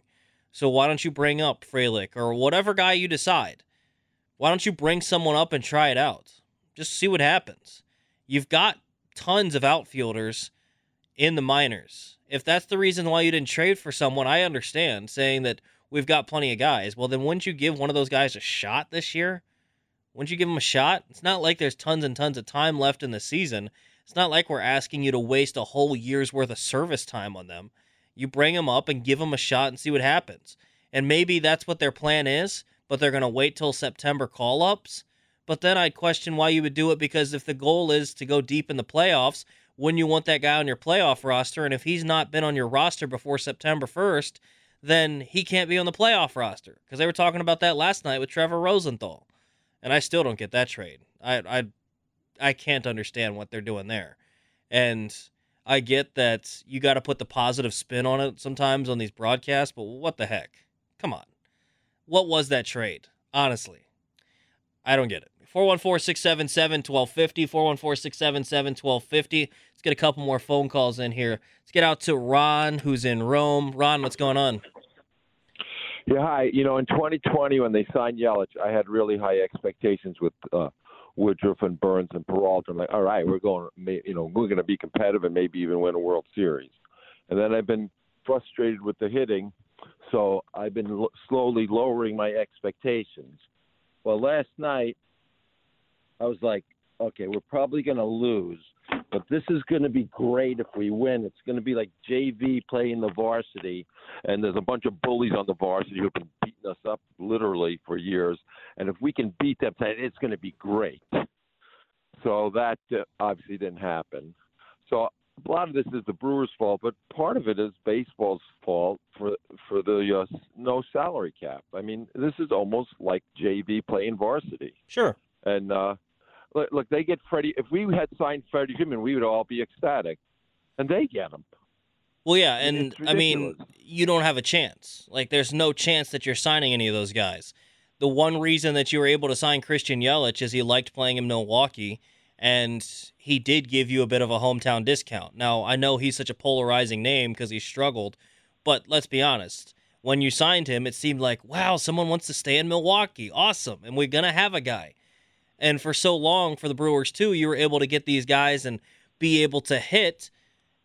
So why don't you bring up Frelick or whatever guy you decide? Why don't you bring someone up and try it out? Just see what happens. You've got tons of outfielders in the minors. If that's the reason why you didn't trade for someone, I understand saying that we've got plenty of guys. Well, then wouldn't you give one of those guys a shot this year? Wouldn't you give him a shot? It's not like there's tons and tons of time left in the season. It's not like we're asking you to waste a whole year's worth of service time on them. You bring them up and give them a shot and see what happens. And maybe that's what their plan is, but they're going to wait till September call ups. But then I'd question why you would do it because if the goal is to go deep in the playoffs, wouldn't you want that guy on your playoff roster? And if he's not been on your roster before September 1st, then he can't be on the playoff roster because they were talking about that last night with Trevor Rosenthal. And I still don't get that trade. I I I can't understand what they're doing there. And I get that you got to put the positive spin on it sometimes on these broadcasts, but what the heck? Come on. What was that trade? Honestly, I don't get it. 414 677 1250. 414 677 1250. Let's get a couple more phone calls in here. Let's get out to Ron, who's in Rome. Ron, what's going on? Yeah, hi. You know, in 2020 when they signed Yelich, I had really high expectations with uh, Woodruff and Burnes and Peralta. I'm like, all right, we're going, you know, we're going to be competitive and maybe even win a World Series. and then I've been frustrated with the hitting, so I've been l- slowly lowering my expectations. Well, last night I was like, okay, we're probably going to lose, but this is going to be great if we win. It's going to be like JV playing the varsity, and there's a bunch of bullies on the varsity who've been beating us up literally for years. And if we can beat them tonight, it's going to be great. So that uh, obviously didn't happen. So a lot of this is the Brewers' fault, but part of it is baseball's fault for for the uh, no salary cap. I mean, this is almost like JV playing varsity. Sure. And uh, look, look, they get Freddie. If we had signed Freddie Freeman, we would all be ecstatic, and they get him. Well, yeah, and I mean, you don't have a chance. Like, there's no chance that you're signing any of those guys. The one reason that you were able to sign Christian Yelich is he liked playing in Milwaukee, and he did give you a bit of a hometown discount. Now, I know he's such a polarizing name because he struggled, but let's be honest. When you signed him, it seemed like, wow, someone wants to stay in Milwaukee. Awesome. And we're going to have a guy. And for so long, for the Brewers, too, you were able to get these guys and be able to hit.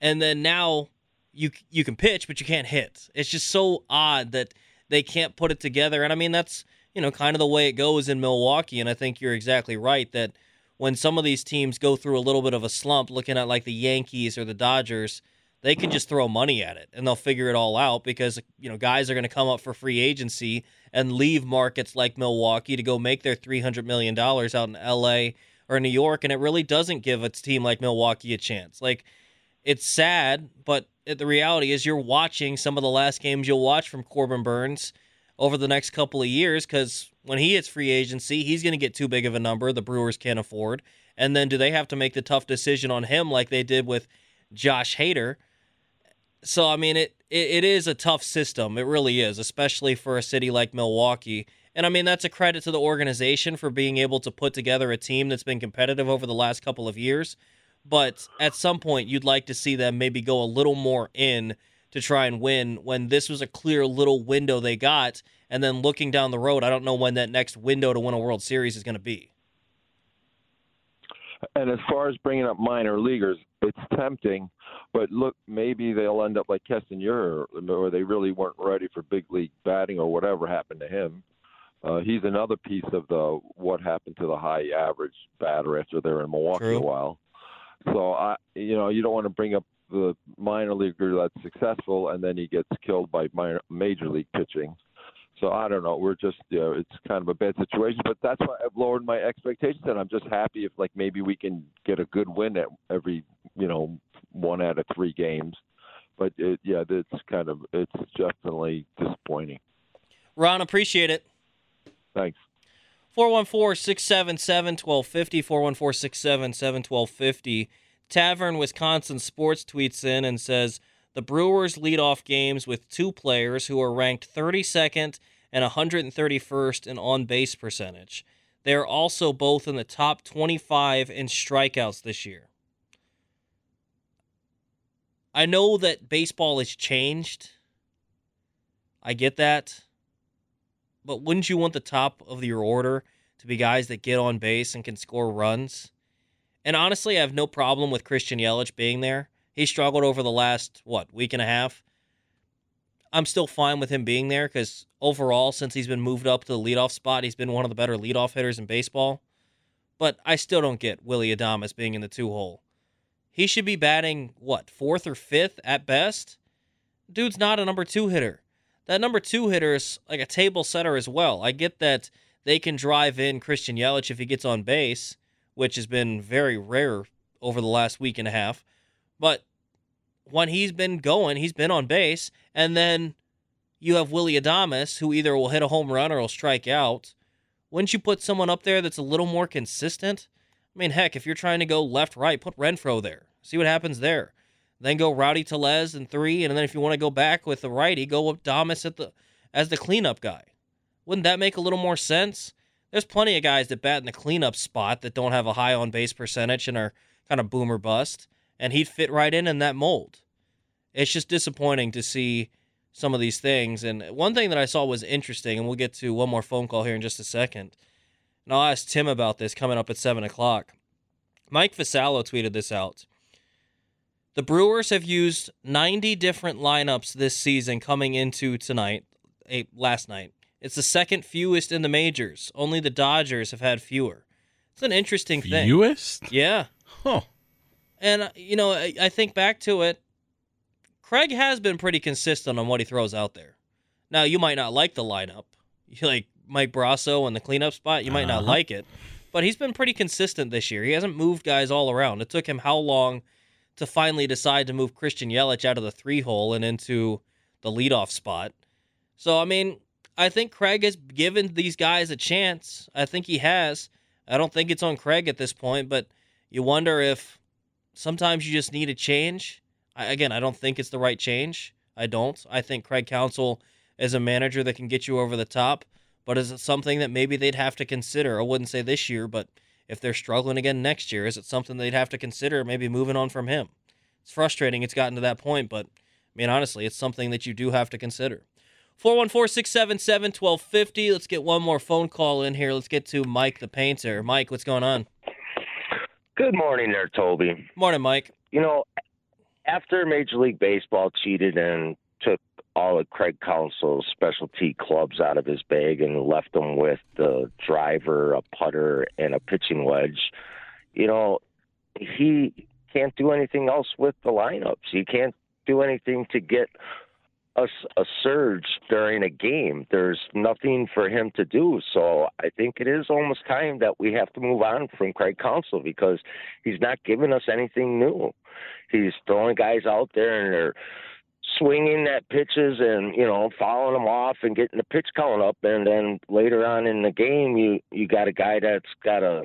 And then now you you can pitch, but you can't hit. It's just so odd that they can't put it together. And I mean, that's you know kind of the way it goes in Milwaukee. And I think you're exactly right that when some of these teams go through a little bit of a slump, looking at like the Yankees or the Dodgers, they can just throw money at it and they'll figure it all out because you know guys are going to come up for free agency and leave markets like Milwaukee to go make their three hundred million dollars out in L.A. or New York, and it really doesn't give a team like Milwaukee a chance. Like it's sad, but the reality is you're watching some of the last games you'll watch from Corbin Burnes over the next couple of years because when he hits free agency, he's going to get too big of a number the Brewers can't afford. And then do they have to make the tough decision on him like they did with Josh Hader? So I mean, it, it it is a tough system. It really is, especially for a city like Milwaukee. And I mean, that's a credit to the organization for being able to put together a team that's been competitive over the last couple of years. But at some point, you'd like to see them maybe go a little more in to try and win when this was a clear little window they got. And then looking down the road, I don't know when that next window to win a World Series is going to be. And as far as bringing up minor leaguers, it's tempting, but look, maybe they'll end up like Castanera, or they really weren't ready for big league batting, or whatever happened to him. Uh, he's another piece of the what happened to the high average batter after they're in Milwaukee True. a while. So I, you know, you don't want to bring up the minor leaguer that's successful and then he gets killed by minor, major league pitching. So I don't know. We're just, you know, it's kind of a bad situation, but that's why I've lowered my expectations, and I'm just happy if like maybe we can get a good win at every, you know, one out of three games. But it, yeah, it's kind of, it's definitely disappointing. Ron, appreciate it. Thanks. 414 677 1250. 414 677 1250. Tavern Wisconsin Sports tweets in and says the Brewers lead off games with two players who are ranked 32nd and 131st in on base percentage. They are also both in the top 25 in strikeouts this year. I know that baseball has changed. I get that. But wouldn't you want the top of your order to be guys that get on base and can score runs? And honestly, I have no problem with Christian Yelich being there. He struggled over the last, what, week and a half? I'm still fine with him being there because overall, since he's been moved up to the leadoff spot, he's been one of the better leadoff hitters in baseball. But I still don't get Willie Adames being in the two hole. He should be batting, what, fourth or fifth at best? Dude's not a number two hitter. That number two hitter is like a table setter as well. I get that they can drive in Christian Yelich if he gets on base, which has been very rare over the last week and a half. But when he's been going, he's been on base, and then you have Willie Adames, who either will hit a home run or will strike out. Wouldn't you put someone up there that's a little more consistent? I mean, heck, if you're trying to go left right, put Renfroe there. See what happens there. Then go Rowdy Tellez in three, and then if you want to go back with the righty, go with Damas at the as the cleanup guy. Wouldn't that make a little more sense? There's plenty of guys that bat in the cleanup spot that don't have a high on base percentage and are kind of boomer bust, and he'd fit right in in that mold. It's just disappointing to see some of these things. And one thing that I saw was interesting, and we'll get to one more phone call here in just a second. And I'll ask Tim about this coming up at 7 o'clock. Mike Vassallo tweeted this out. The Brewers have used 90 different lineups this season coming into tonight, eight, last night. It's the second fewest in the majors. Only the Dodgers have had fewer. It's an interesting thing. Fewest? Yeah. Huh. And, uh, you know, I, I think back to it, Craig has been pretty consistent on what he throws out there. Now, you might not like the lineup. You like Mike Brosseau in the cleanup spot, you might not Uh-huh. like it. But he's been pretty consistent this year. He hasn't moved guys all around. It took him how long to finally decide to move Christian Yelich out of the three hole and into the leadoff spot? So, I mean, I think Craig has given these guys a chance. I think he has. I don't think it's on Craig at this point, but you wonder if sometimes you just need a change. I, again, I don't think it's the right change. I don't. I think Craig Counsell is a manager that can get you over the top, but is it something that maybe they'd have to consider? I wouldn't say this year, but if they're struggling again next year, is it something they'd have to consider maybe moving on from him? It's frustrating it's gotten to that point, but I mean, honestly, it's something that you do have to consider. 414 677 1250. Let's get one more phone call in here. Let's get to Mike the Painter. Mike, what's going on? Good morning there, Toby. Morning, Mike. You know, after Major League Baseball cheated and took all of Craig Counsell's specialty clubs out of his bag and left him with the driver, a putter, and a pitching wedge, you know, he can't do anything else with the lineups. He can't do anything to get a, a surge during a game. There's nothing for him to do. So I think it is almost time that we have to move on from Craig Counsell because he's not giving us anything new. He's throwing guys out there and they're swinging at pitches and you know fouling them off and getting the pitch count up and then later on in the game you you got a guy that's got a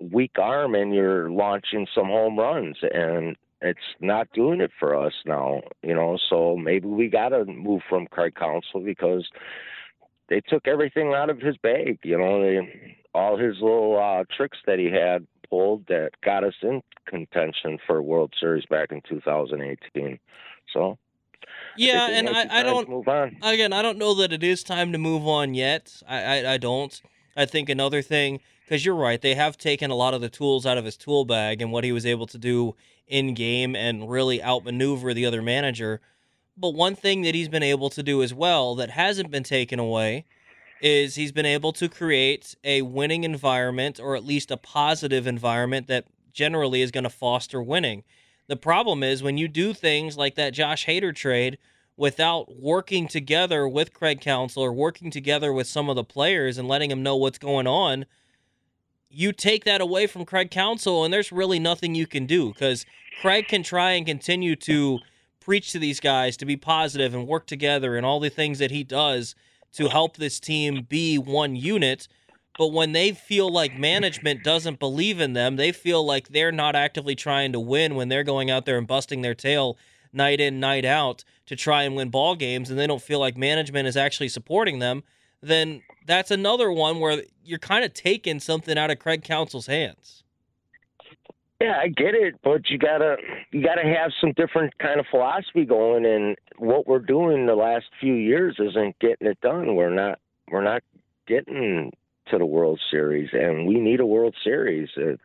weak arm and you're launching some home runs and it's not doing it for us now you know so maybe we got to move from Craig Counsell because they took everything out of his bag you know they all his little uh tricks that he had pulled that got us in contention for World Series back in 2018 so Yeah, it and I, I don't. move on. Again, I don't know that it is time to move on yet. I, I, I don't. I think another thing, because you're right, they have taken a lot of the tools out of his tool bag and what he was able to do in game and really outmaneuver the other manager. But one thing that he's been able to do as well that hasn't been taken away is he's been able to create a winning environment or at least a positive environment that generally is going to foster winning. The problem is when you do things like that Josh Hader trade without working together with Craig Counsell or working together with some of the players and letting them know what's going on, you take that away from Craig Counsell and there's really nothing you can do because Craig can try and continue to preach to these guys to be positive and work together and all the things that he does to help this team be one unit. But when they feel like management doesn't believe in them, they feel like they're not actively trying to win when they're going out there and busting their tail night in, night out to try and win ball games, and they don't feel like management is actually supporting them, then that's another one where you're kind of taking something out of Craig Counsell's hands. Yeah, I get it, but you gotta you gotta have some different kind of philosophy going. And what we're doing the last few years isn't getting it done. We're not we're not getting to the World Series, and we need a World Series. It's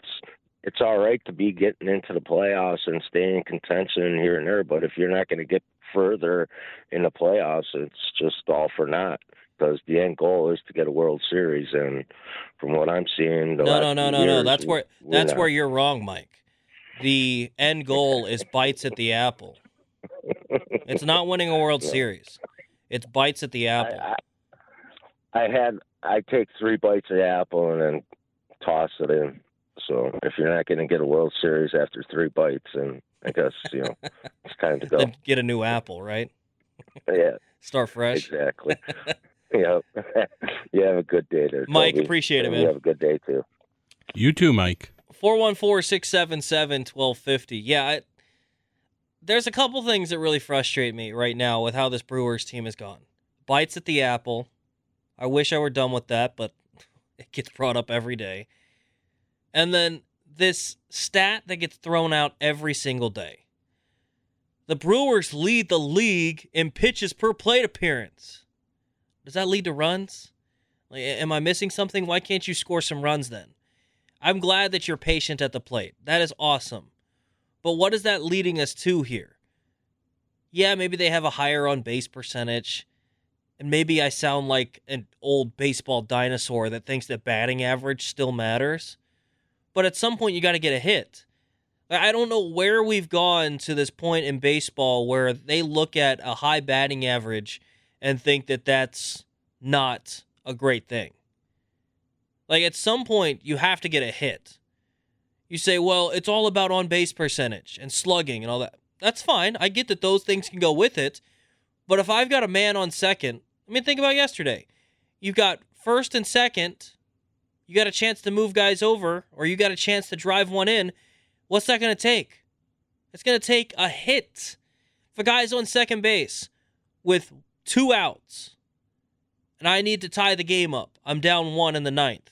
it's all right to be getting into the playoffs and staying in contention here and there, but if you're not going to get further in the playoffs, it's just all for naught. Because the end goal is to get a World Series, and from what I'm seeing, the No, no, no, no, no. That's where that's not. where you're wrong, Mike. The end goal is bites at the apple. It's not winning a World Series. It's bites at the apple. I had I take three bites of the apple and then toss it in. So if you're not going to get a World Series after three bites, then I guess you know it's time to go. Then get a new apple, right? yeah, Start fresh. exactly. yeah, you have a good day there, Mike, Toby. appreciate it, man. You have a good day too. You too, Mike. 414-677-1250. Yeah, I, there's a couple things that really frustrate me right now with how this Brewers team has gone. Bites at the apple. I wish I were done with that, but it gets brought up every day. And then this stat that gets thrown out every single day. The Brewers lead the league in pitches per plate appearance. Does that lead to runs? Like, am I missing something? Why can't you score some runs then? I'm glad that you're patient at the plate. That is awesome. But what is that leading us to here? Yeah, maybe they have a higher on base percentage. And maybe I sound like an old baseball dinosaur that thinks that batting average still matters. But at some point, you got to get a hit. I don't know where we've gone to this point in baseball where they look at a high batting average and think that that's not a great thing. Like at some point, you have to get a hit. You say, well, it's all about on base percentage and slugging and all that. That's fine. I get that those things can go with it. But if I've got a man on second, I mean, think about yesterday. You've got first and second. You got a chance to move guys over, or you got a chance to drive one in. What's that going to take? It's going to take a hit. If a guy's on second base with two outs, and I need to tie the game up, I'm down one in the ninth.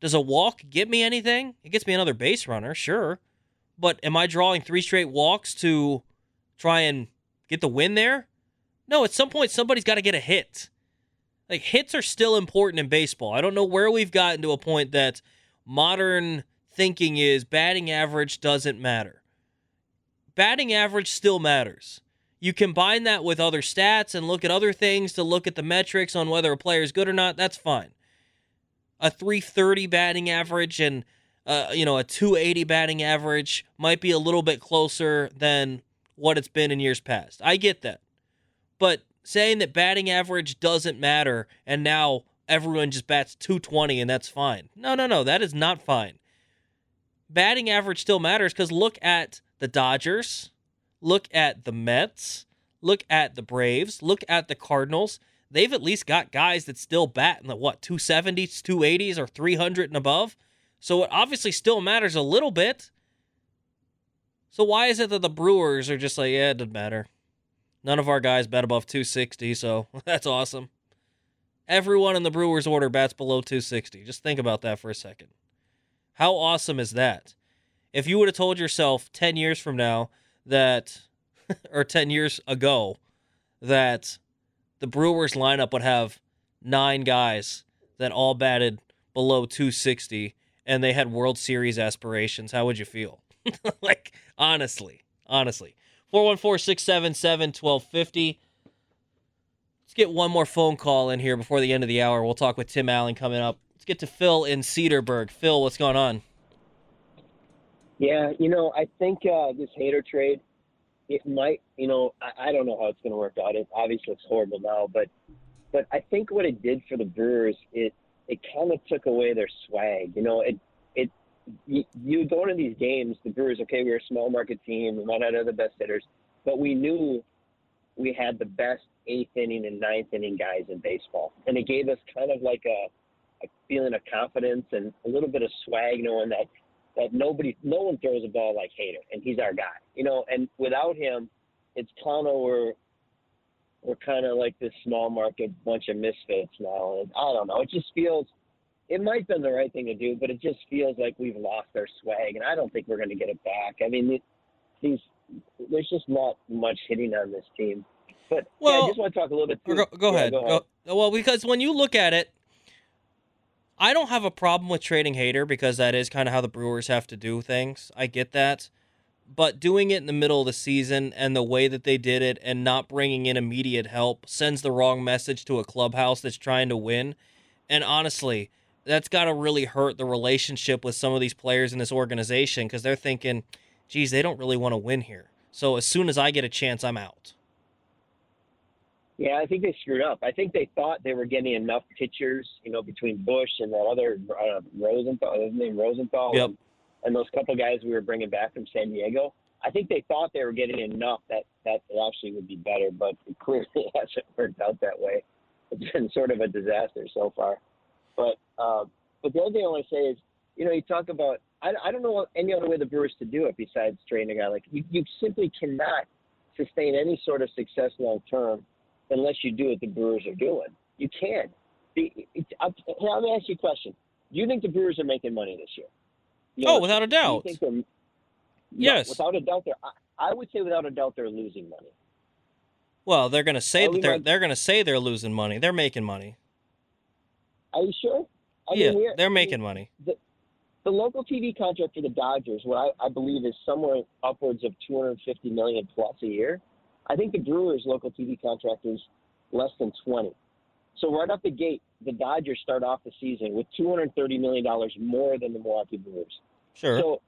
Does a walk get me anything? It gets me another base runner, sure. But am I drawing three straight walks to try and get the win there? No, at some point, somebody's got to get a hit. Like, hits are still important in baseball. I don't know where we've gotten to a point that modern thinking is batting average doesn't matter. Batting average still matters. You combine that with other stats and look at other things to look at the metrics on whether a player is good or not, that's fine. A 330 batting average and uh, you know, a 280 batting average might be a little bit closer than what it's been in years past. I get that. But saying that batting average doesn't matter and now everyone just bats 220 and that's fine. No, no, no, that is not fine. Batting average still matters because look at the Dodgers, look at the Mets, look at the Braves, look at the Cardinals. They've at least got guys that still bat in the what, 270s, 280s, or 300 and above. So it obviously still matters a little bit. So why is it that the Brewers are just like, yeah, it doesn't matter? None of our guys bet above 260, so that's awesome. Everyone in the Brewers order bats below 260. Just think about that for a second. How awesome is that? If you would have told yourself 10 years from now that, or 10 years ago, that the Brewers lineup would have nine guys that all batted below 260 and they had World Series aspirations, how would you feel? like, honestly, honestly. 414 677 1250. Let's get one more phone call in here before the end of the hour. We'll talk with Tim Allen coming up. Let's get to Phil in Cedarburg. Phil, what's going on? Yeah, you know, I think uh, this Hader trade, it might, you know, I, I don't know how it's going to work out. It obviously looks horrible now, but but I think what it did for the Brewers, it it kind of took away their swag. You know, it it you, you go into these games, the Brewers, okay, we are a small market team, we might not have the best hitters, but we knew we had the best eighth inning and ninth inning guys in baseball, and it gave us kind of like a, a feeling of confidence and a little bit of swag, knowing that that nobody, no one throws a ball like Hader, and he's our guy, you know. And without him, it's kind of we're we're kind of like this small market bunch of misfits now, and I don't know. It just feels it might have been the right thing to do, but it just feels like we've lost our swag, and I don't think we're going to get it back. I mean, these there's just not much hitting on this team. But well, yeah, I just want to talk a little bit. Too. Go, go yeah, ahead. Go ahead. Go, well, because when you look at it, I don't have a problem with trading Hader because that is kind of how the Brewers have to do things. I get that. But doing it in the middle of the season and the way that they did it and not bringing in immediate help sends the wrong message to a clubhouse that's trying to win. And honestly, that's got to really hurt the relationship with some of these players in this organization because they're thinking, geez, they don't really want to win here. So as soon as I get a chance, I'm out. Yeah, I think they screwed up. I think they thought they were getting enough pitchers, you know, between Bush and that other uh, Rosenthal, his name Rosenthal, yep. and, and those couple guys we were bringing back from San Diego. I think they thought they were getting enough that that it actually would be better, but it clearly hasn't worked out that way. It's been sort of a disaster so far. But uh, but the other thing I want to say is, you know, you talk about I, I don't know any other way the Brewers to do it besides trading a guy like you. You simply cannot sustain any sort of success long term unless you do what the Brewers are doing. You can't. Let me ask you a question. Do you think the Brewers are making money this year? You know, oh, without a doubt. yes. without a doubt, they're. I, I would say without a doubt they're losing money. Well, they're going to say that they're they're going to say they're losing money. They're making money. Are you sure? I yeah, mean, they're making money. The, the local TV contract for the Dodgers, what I, I believe is somewhere upwards of 250 million plus a year. I think the Brewers' local TV contract is less than 20. So right off the gate, the Dodgers start off the season with 230 million dollars more than the Milwaukee Brewers. Sure. So,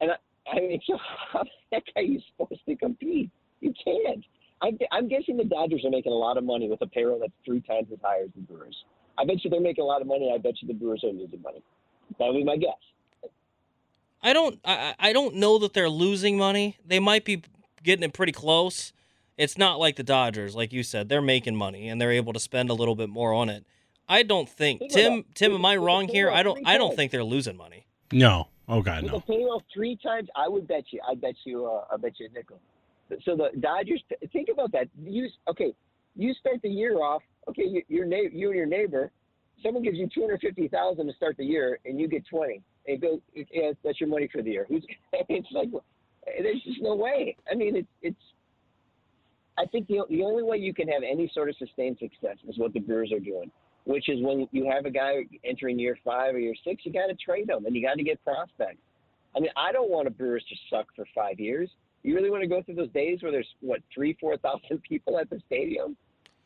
and I, I mean, so how the heck are you supposed to compete? You can't. I'm, I'm guessing the Dodgers are making a lot of money with a payroll that's three times as high as the Brewers. I bet you they're making a lot of money. I bet you the Brewers are losing money. That would be my guess. I don't I, I don't know that they're losing money. They might be getting it pretty close. It's not like the Dodgers, like you said. They're making money and they're able to spend a little bit more on it. I don't think Think Tim about- Tim am I wrong here? I don't I don't think they're losing money. No. Oh God, With no. a payroll three times, I would bet you. I bet you. Uh, I bet you a nickel. So the Dodgers. Think about that. You okay? You start the year off. Okay, you, your na- you and your neighbor. Someone gives you two hundred fifty thousand to start the year, and you get twenty. And go. goes. Yeah, that's your money for the year. Who's? It's like there's just no way. I mean, it's it's. I think the the only way you can have any sort of sustained success is what the Brewers are doing, which is when you have a guy entering year five or year six, you got to trade him and you got to get prospects. I mean, I don't want a Brewers to suck for five years. You really want to go through those days where there's what three, four thousand people at the stadium?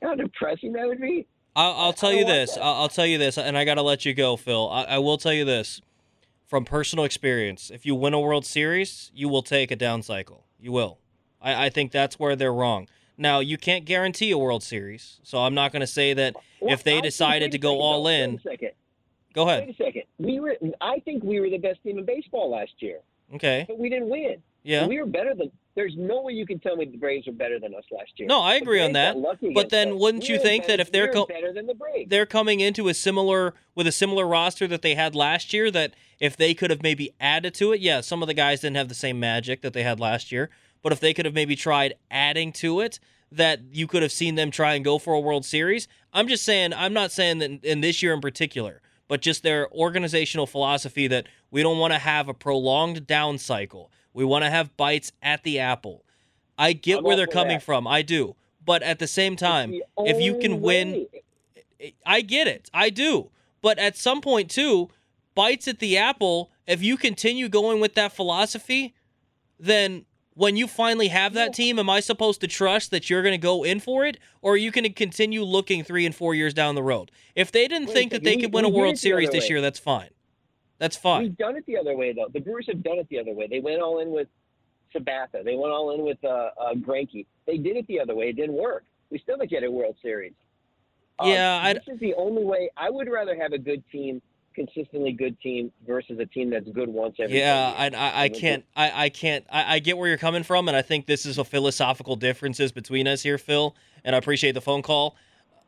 How depressing that would be. I'll, I'll tell you this. I'll, I'll tell you this, and I got to let you go, Phil. I, I will tell you this from personal experience. If you win a World Series, you will take a down cycle. You will. I, I think that's where they're wrong. Now, you can't guarantee a World Series, so I'm not going to say that Well, if they decided to go all in. Wait a second. Go ahead. Wait a second. We were. I think we were the best team in baseball last year, Okay. but we didn't win. Yeah. We were better than. There's no way you can tell me the Braves were better than us last year. No, I agree on that. But then us. wouldn't We you think that if they're co- better than the Braves? they're coming into a similar with a similar roster that they had last year that if they could have maybe added to it yeah some of the guys didn't have the same magic that they had last year but if they could have maybe tried adding to it that you could have seen them try and go for a world series i'm just saying i'm not saying that in this year in particular but just their organizational philosophy that we don't want to have a prolonged down cycle we want to have bites at the apple i get I'm where they're coming that. from i do but at the same time the if you can win way. I get it. I do. But at some point too, bites at the apple, if you continue going with that philosophy, then when you finally have that team, am I supposed to trust that you're going to go in for it or are you going to continue looking 3 and 4 years down the road? If they didn't Wait think that second. they We- could win a World Series this way. year, that's fine. That's fine. We've done it the other way though. The Brewers have done it the other way. They went all in with Sabathia. They went all in with uh, uh, Greinke. They did it the other way. It didn't work. We still didn't get a World Series. Um, Yeah, I'd- this is the only way. I would rather have a good team, consistently good team, versus a team that's good once every. Yeah, I, I, I can't, I, I can't, I, I get where you're coming from, and I think this is a philosophical differences between us here, Phil. And I appreciate the phone call.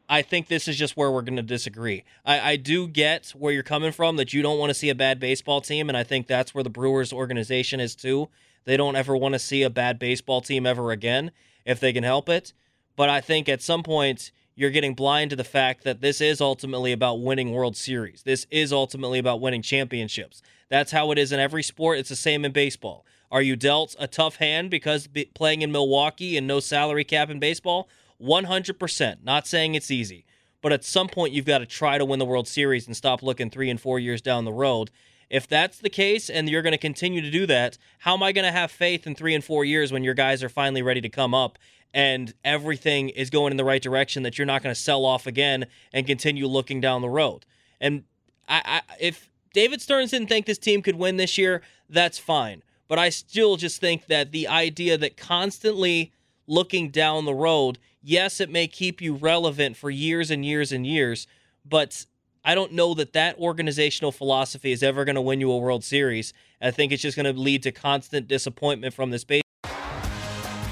I think this is just where we're going to disagree. I, I do get where you're coming from that you don't want to see a bad baseball team, and I think that's where the Brewers organization is too. They don't ever want to see a bad baseball team ever again if they can help it. But I think at some point you're getting blind to the fact that this is ultimately about winning World Series. This is ultimately about winning championships. That's how it is in every sport. It's the same in baseball. Are you dealt a tough hand because playing in Milwaukee and no salary cap in baseball? 100%. Not saying it's easy. But at some point, you've got to try to win the World Series and stop looking three and four years down the road. If that's the case and you're going to continue to do that, how am I going to have faith in three and four years when your guys are finally ready to come up and everything is going in the right direction that you're not going to sell off again and continue looking down the road? And I, I, if David Stearns didn't think this team could win this year, that's fine. But I still just think that the idea that constantly looking down the road, yes, it may keep you relevant for years and years and years, but I don't know that that organizational philosophy is ever going to win you a World Series. I think it's just going to lead to constant disappointment from this base.